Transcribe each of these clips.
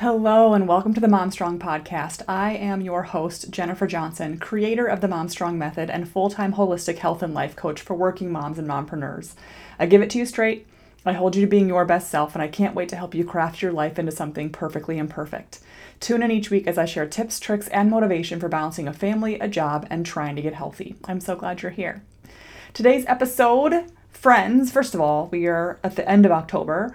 Hello, and welcome to the Mom Strong podcast. I am your host, Jennifer Johnson, creator of the Mom Strong Method and full time holistic health and life coach for working moms and mompreneurs. I give it to you straight. I hold you to being your best self, and I can't wait to help you craft your life into something perfectly imperfect. Tune in each week as I share tips, tricks, and motivation for balancing a family, a job, and trying to get healthy. I'm so glad you're here. Today's episode, friends, first of all, we are at the end of October.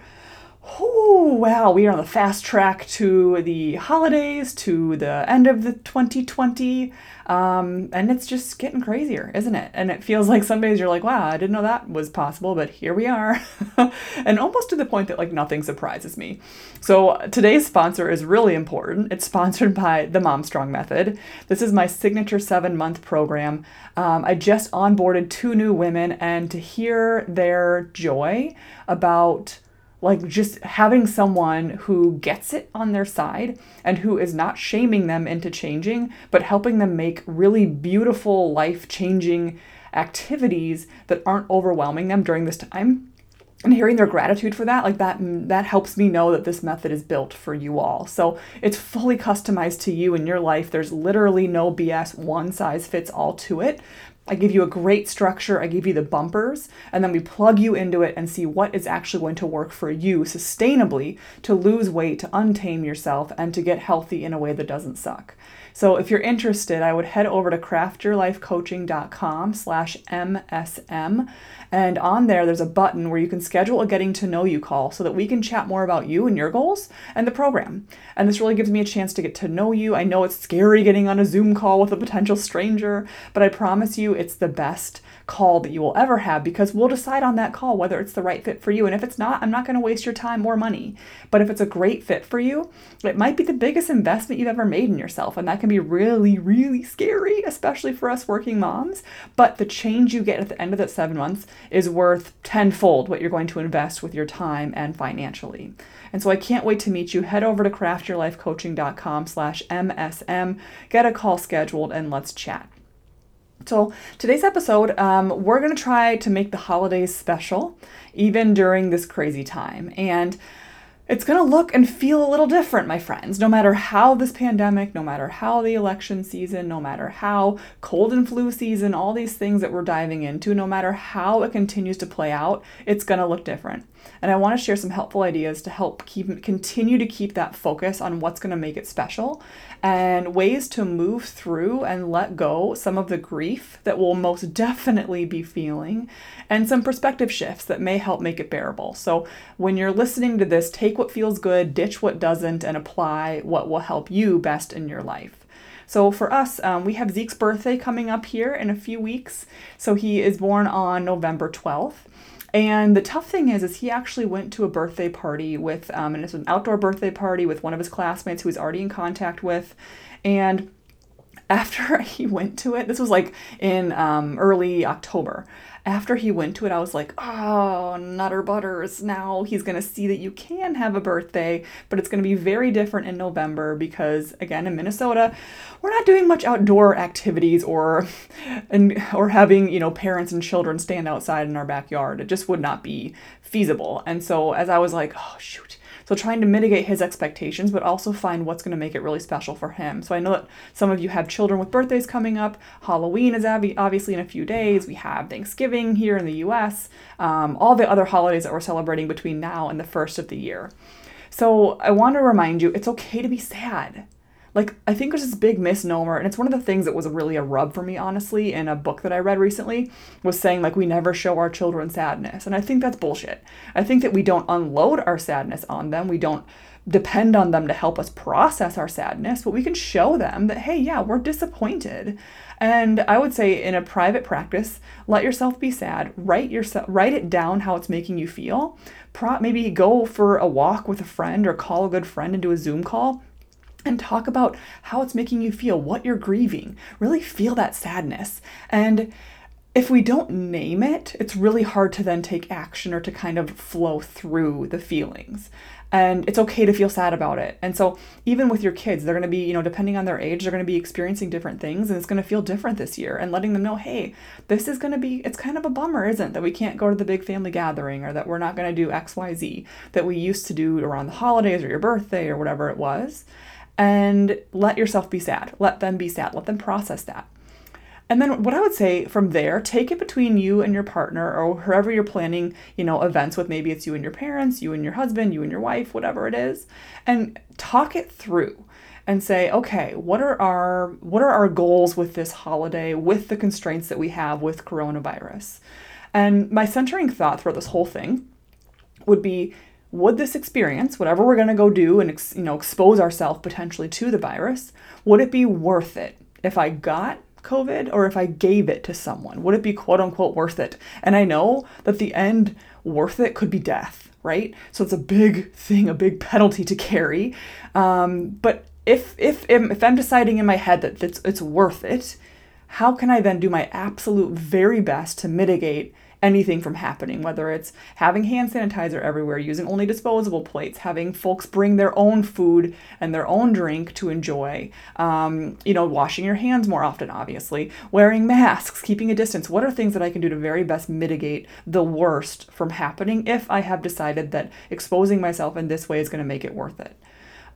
Oh, wow, we are on the fast track to the holidays, to the end of the 2020. Um, and it's just getting crazier, isn't it? And it feels like some days you're like, wow, I didn't know that was possible, but here we are. and almost to the point that like nothing surprises me. So today's sponsor is really important. It's sponsored by the Mom Strong Method. This is my signature seven month program. Um, I just onboarded two new women, and to hear their joy about like just having someone who gets it on their side and who is not shaming them into changing, but helping them make really beautiful, life changing activities that aren't overwhelming them during this time. And hearing their gratitude for that, like that, that helps me know that this method is built for you all. So it's fully customized to you in your life. There's literally no BS, one size fits all to it. I give you a great structure, I give you the bumpers, and then we plug you into it and see what is actually going to work for you sustainably to lose weight, to untame yourself, and to get healthy in a way that doesn't suck. So if you're interested, I would head over to craftyourlifecoaching.com slash MSM. And on there, there's a button where you can schedule a getting to know you call so that we can chat more about you and your goals and the program. And this really gives me a chance to get to know you. I know it's scary getting on a Zoom call with a potential stranger, but I promise you it's the best call that you will ever have because we'll decide on that call whether it's the right fit for you. And if it's not, I'm not going to waste your time or money. But if it's a great fit for you, it might be the biggest investment you've ever made in yourself. And that can be really, really scary, especially for us working moms. But the change you get at the end of that seven months is worth tenfold what you're going to invest with your time and financially. And so I can't wait to meet you. Head over to craftyourlifecoaching.com slash MSM, get a call scheduled, and let's chat. So, today's episode, um, we're going to try to make the holidays special, even during this crazy time. And it's going to look and feel a little different, my friends. No matter how this pandemic, no matter how the election season, no matter how cold and flu season, all these things that we're diving into, no matter how it continues to play out, it's going to look different. And I want to share some helpful ideas to help keep continue to keep that focus on what's going to make it special and ways to move through and let go some of the grief that we'll most definitely be feeling and some perspective shifts that may help make it bearable. So, when you're listening to this, take what feels good, ditch what doesn't, and apply what will help you best in your life. So for us, um, we have Zeke's birthday coming up here in a few weeks. So he is born on November 12th. And the tough thing is, is he actually went to a birthday party with, um, and it's an outdoor birthday party with one of his classmates who he's already in contact with. And after he went to it, this was like in um, early October after he went to it, I was like, oh, Nutter Butters. Now he's going to see that you can have a birthday, but it's going to be very different in November because, again, in Minnesota, we're not doing much outdoor activities or and or having you know parents and children stand outside in our backyard. It just would not be feasible. And so as I was like, oh shoot, so trying to mitigate his expectations, but also find what's going to make it really special for him. So I know that some of you have children with birthdays coming up. Halloween is obviously in a few days. We have Thanksgiving here in the U.S. Um, all the other holidays that we're celebrating between now and the first of the year. So I want to remind you, it's okay to be sad like I think there's this big misnomer, and it's one of the things that was really a rub for me, honestly, in a book that I read recently, was saying like we never show our children sadness. And I think that's bullshit. I think that we don't unload our sadness on them. We don't depend on them to help us process our sadness, but we can show them that, hey, yeah, we're disappointed. And I would say in a private practice, let yourself be sad. Write yourself write it down how it's making you feel. Pro- maybe go for a walk with a friend or call a good friend and do a Zoom call and talk about how it's making you feel, what you're grieving. Really feel that sadness. And if we don't name it, it's really hard to then take action or to kind of flow through the feelings. and it's okay to feel sad about it. And so even with your kids, they're to be, you know, depending on their age, they're to be experiencing different things and it's to feel different this year and letting them know, "Hey, this is to be it's kind of a bummer, isn't that we can't go to the big family gathering or that we're not to do XYZ that we used to do around the holidays or your birthday or whatever it was." And let yourself be sad. Let them be sad. Let them process that. And then what I would say from there, take it between you and your partner or whoever you're planning, you know, events with. Maybe it's you and your parents, you and your husband, you and your wife, whatever it is, and talk it through and say, okay, what are our what are our goals with this holiday, with the constraints that we have with coronavirus? And my centering thought throughout this whole thing would be would this experience, whatever we're going to go do and you know expose ourselves potentially to the virus, would it be worth it if I got COVID or if I gave it to someone? Would it be quote unquote worth it? And I know that the end worth it could be death, right? So it's a big thing, a big penalty to carry. Um, but if, if, if I'm deciding in my head that it's, it's worth it, how can I then do my absolute very best to mitigate anything from happening, whether it's having hand sanitizer everywhere, using only disposable plates, having folks bring their own food and their own drink to enjoy, um, you know, washing your hands more often, obviously, wearing masks, keeping a distance. What are things that I can do to very best mitigate the worst from happening if I have decided that exposing myself in this way is going to make it worth it?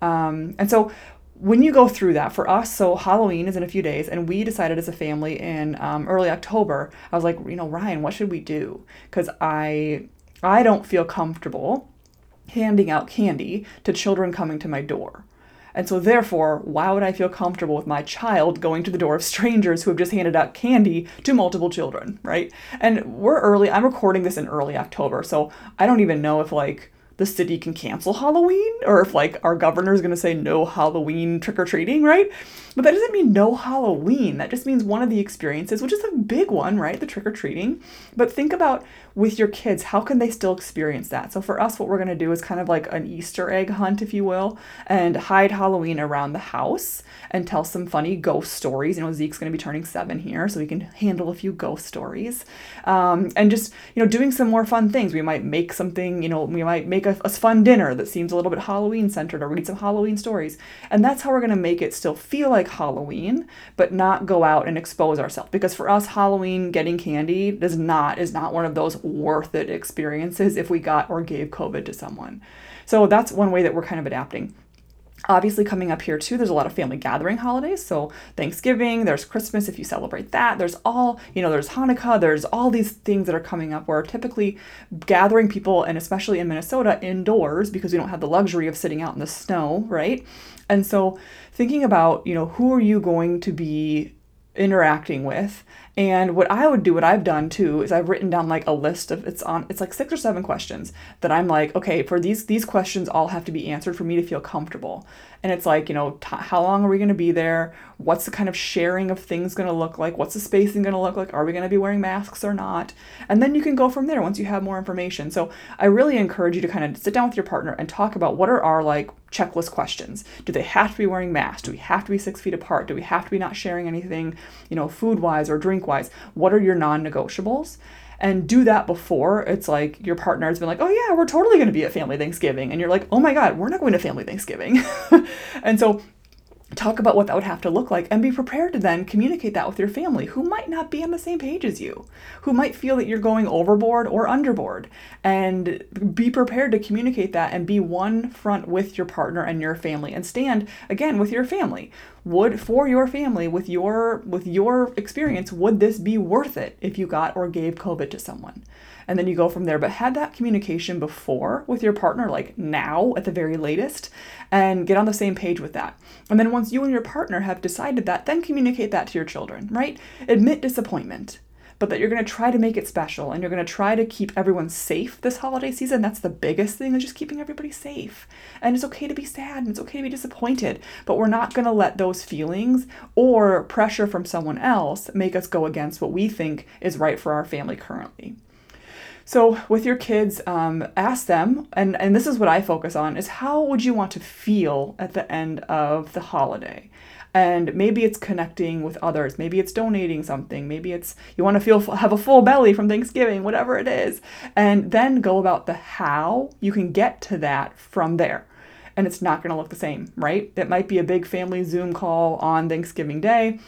Um, and so when you go through that for us so halloween is in a few days and we decided as a family in um, early october i was like you know ryan what should we do? Because i i don't feel comfortable handing out candy to children coming to my door. And so therefore why would i feel comfortable with my child going to the door of strangers who have just handed out candy to multiple children right? And we're early i'm recording this in early october so i don't even know if like the city can cancel Halloween or if like our governor is going to say no Halloween trick or treating, right? But that doesn't mean no Halloween. That just means one of the experiences, which is a big one, right? The trick or treating. But think about with your kids, how can they still experience that? So for us, what we're going to do is kind of like an Easter egg hunt, if you will, and hide Halloween around the house and tell some funny ghost stories. You know, Zeke's going to be turning seven here, so we can handle a few ghost stories. Um, and just, you know, doing some more fun things. We might make something, you know, we might make a, a fun dinner that seems a little bit Halloween centered or read some Halloween stories. And that's how we're going to make it still feel like Halloween, but not go out and expose ourselves. Because for us, Halloween getting candy does not, is not one of those worth it experiences if we got or gave COVID to someone. So that's one way that we're kind of adapting. Obviously, coming up here too, there's a lot of family gathering holidays. So, Thanksgiving, there's Christmas if you celebrate that. There's all, you know, there's Hanukkah, there's all these things that are coming up where typically gathering people, and especially in Minnesota, indoors because we don't have the luxury of sitting out in the snow, right? And so, thinking about, you know, who are you going to be interacting with and what I would do, what I've done too, is I've written down like a list of it's on it's like six or seven questions that I'm like, okay, for these these questions all have to be answered for me to feel comfortable. And it's like, you know, t- how long are we going to be there? What's the kind of sharing of things going to look like? What's the spacing going to look like? Are we going to be wearing masks or not? And then you can go from there once you have more information. So I really encourage you to kind of sit down with your partner and talk about what are our like checklist questions. Do they have to be wearing masks? Do we have to be six feet apart? Do we have to be not sharing anything, you know, food wise or drink wise? What are your non negotiables? And do that before it's like your partner has been like, oh yeah, we're totally going to be at family Thanksgiving. And you're like, oh my God, we're not going to family Thanksgiving. and so talk about what that would have to look like and be prepared to then communicate that with your family who might not be on the same page as you, who might feel that you're going overboard or underboard. And be prepared to communicate that and be one front with your partner and your family and stand again with your family. Would for your family with your with your experience, would this be worth it if you got or gave COVID to someone? and then you go from there. But had that communication before with your partner, like now at the very latest, and get on the same page with that. And then once you and your partner have decided that, then communicate that to your children, right? Admit disappointment but that you're going to try to make it special and you're going to try to keep everyone safe this holiday season. That's the biggest thing, is just keeping everybody safe. And it's okay to be sad and it's okay to be disappointed, but we're not going to let those feelings or pressure from someone else make us go against what we think is right for our family currently. So with your kids, um, ask them, and, and this is what I focus on, is how would you want to feel at the end of the holiday? And maybe it's connecting with others. Maybe it's donating something. Maybe it's you want to feel have a full belly from Thanksgiving, whatever it is. And then go about the how you can get to that from there and it's not going to look the same, right? It might be a big family Zoom call on Thanksgiving Day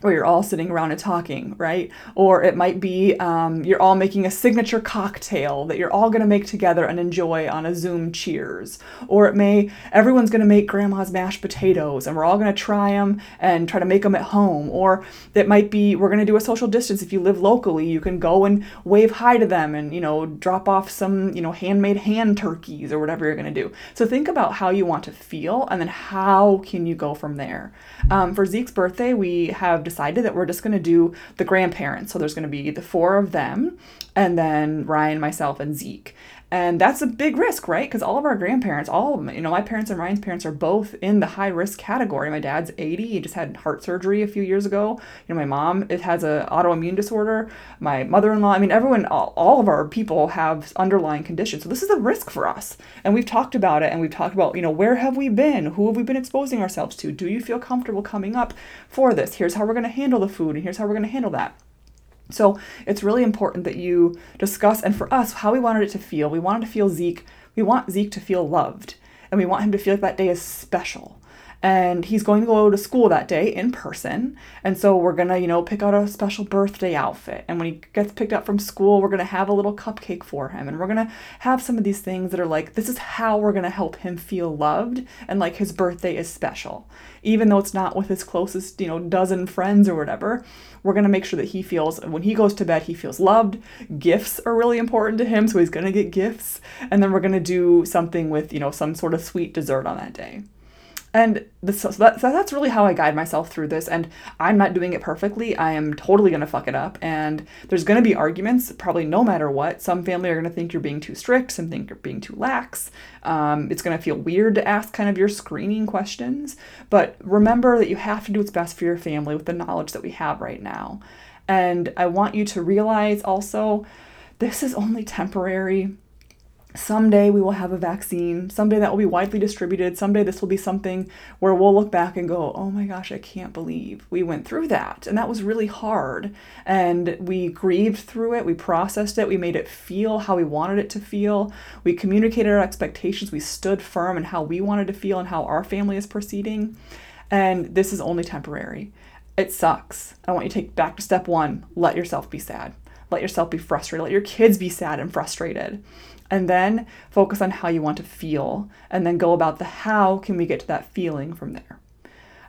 where you're all sitting around and talking, right? Or it might be um, you're all making a signature cocktail that you're all to make together and enjoy on a Zoom cheers. Or it may, everyone's to make grandma's mashed potatoes and we're all to try them and try to make them at home. Or it might be we're to do a social distance. If you live locally, you can go and wave hi to them and, you know, drop off some, you know, handmade hand turkeys or whatever you're to do. So think about how you want to feel and then how can you go from there. Um, for Zeke's birthday, we have decided that we're just going to do the grandparents. So there's going to be the four of them, and then Ryan, myself, and Zeke. And that's a big risk, right? Because all of our grandparents, all of them, you know, my parents and Ryan's parents are both in the high risk category. My dad's 80, he just had heart surgery a few years ago. You know, my mom, it has an autoimmune disorder. My mother in law, I mean, everyone, all, all of our people have underlying conditions. So this is a risk for us. And we've talked about it and we've talked about, you know, where have we been? Who have we been exposing ourselves to? Do you feel comfortable coming up for this? Here's how we're going to handle the food and here's how we're going to handle that. So it's really important that you discuss, and for us, how we wanted it to feel. We wanted to feel Zeke, we want Zeke to feel loved, and we want him to feel like that day is special and he's going to go to school that day in person. And so we're going to, you know, pick out a special birthday outfit. And when he gets picked up from school, we're going to have a little cupcake for him. And we're going to have some of these things that are like, this is how we're going to help him feel loved and like his birthday is special. Even though it's not with his closest, you know, dozen friends or whatever, we're going to make sure that he feels, when he goes to bed, he feels loved. Gifts are really important to him, so he's going to get gifts. And then we're going to do something with, you know, some sort of sweet dessert on that day. And this, so, that, so that's really how I guide myself through this. And I'm not doing it perfectly. I am totally going to fuck it up. And there's going to be arguments, probably no matter what. Some family are going to think you're being too strict, some think you're being too lax. Um, it's going to feel weird to ask kind of your screening questions. But remember that you have to do what's best for your family with the knowledge that we have right now. And I want you to realize also this is only temporary someday we will have a vaccine. Someday that will be widely distributed. Someday this will be something where we'll look back and go, oh my gosh, I can't believe we went through that. And that was really hard. And we grieved through it. We processed it. We made it feel how we wanted it to feel. We communicated our expectations. We stood firm in how we wanted to feel and how our family is proceeding. And this is only temporary. It sucks. I want you to take back to step one let yourself be sad. Let yourself be frustrated. Let your kids be sad and frustrated and then focus on how you want to feel and then go about the how can we get to that feeling from there.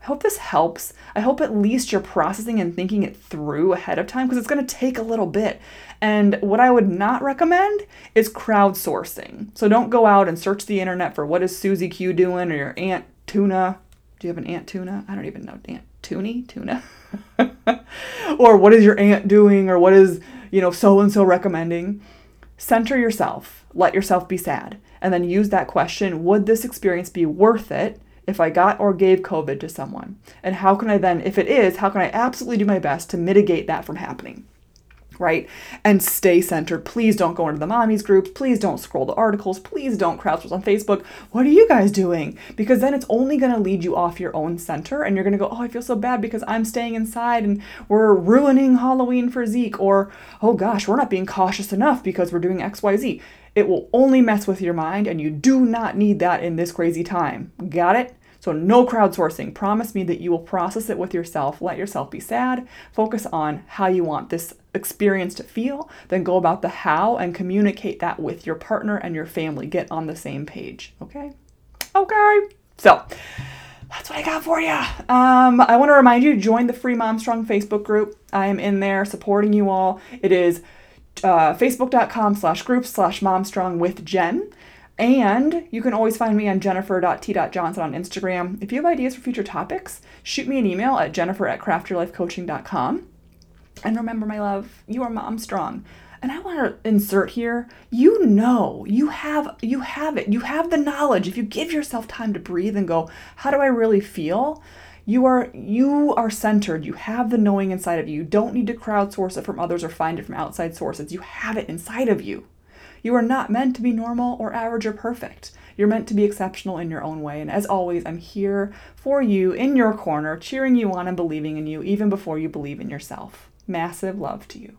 I hope this helps. I hope at least you're processing and thinking it through ahead of time because it's going to take a little bit. And what I would not recommend is crowdsourcing. So don't go out and search the internet for what is Susie Q doing or your Aunt Tuna. Do you have an Aunt Tuna? I don't even know. Aunt Toonie? Tuna? or what is your aunt doing or what is, you know, so and so recommending? Center yourself, let yourself be sad, and then use that question Would this experience be worth it if I got or gave COVID to someone? And how can I then, if it is, how can I absolutely do my best to mitigate that from happening? Right? And stay centered. Please don't go into the mommies groups. Please don't scroll the articles. Please don't crowdsource on Facebook. What are you guys doing? Because then it's only going to lead you off your own center and you're going to go, oh, I feel so bad because I'm staying inside and we're ruining Halloween for Zeke. Or, oh gosh, we're not being cautious enough because we're doing XYZ. It will only mess with your mind and you do not need that in this crazy time. Got it? So, no crowdsourcing. Promise me that you will process it with yourself. Let yourself be sad. Focus on how you want this experience to feel. Then go about the how and communicate that with your partner and your family. Get on the same page. Okay? Okay. So, that's what I got for you. Um, I want to remind you to join the free Mom Strong Facebook group. I am in there supporting you all. It is uh, facebook.com slash group slash momstrong with Jen. And you can always find me on jennifer.t.johnson on Instagram. If you have ideas for future topics, shoot me an email at jennifer at craftyourlifecoaching.com. And remember, my love, you are mom strong. And I want to insert here, you know, you have you have it. You have the knowledge. If you give yourself time to breathe and go, how do I really feel? You are you are centered. You have the knowing inside of you. You don't need to crowdsource it from others or find it from outside sources. You have it inside of you. You are not meant to be normal or average or perfect. You're meant to be exceptional in your own way. And as always, I'm here for you in your corner, cheering you on and believing in you even before you believe in yourself. Massive love to you.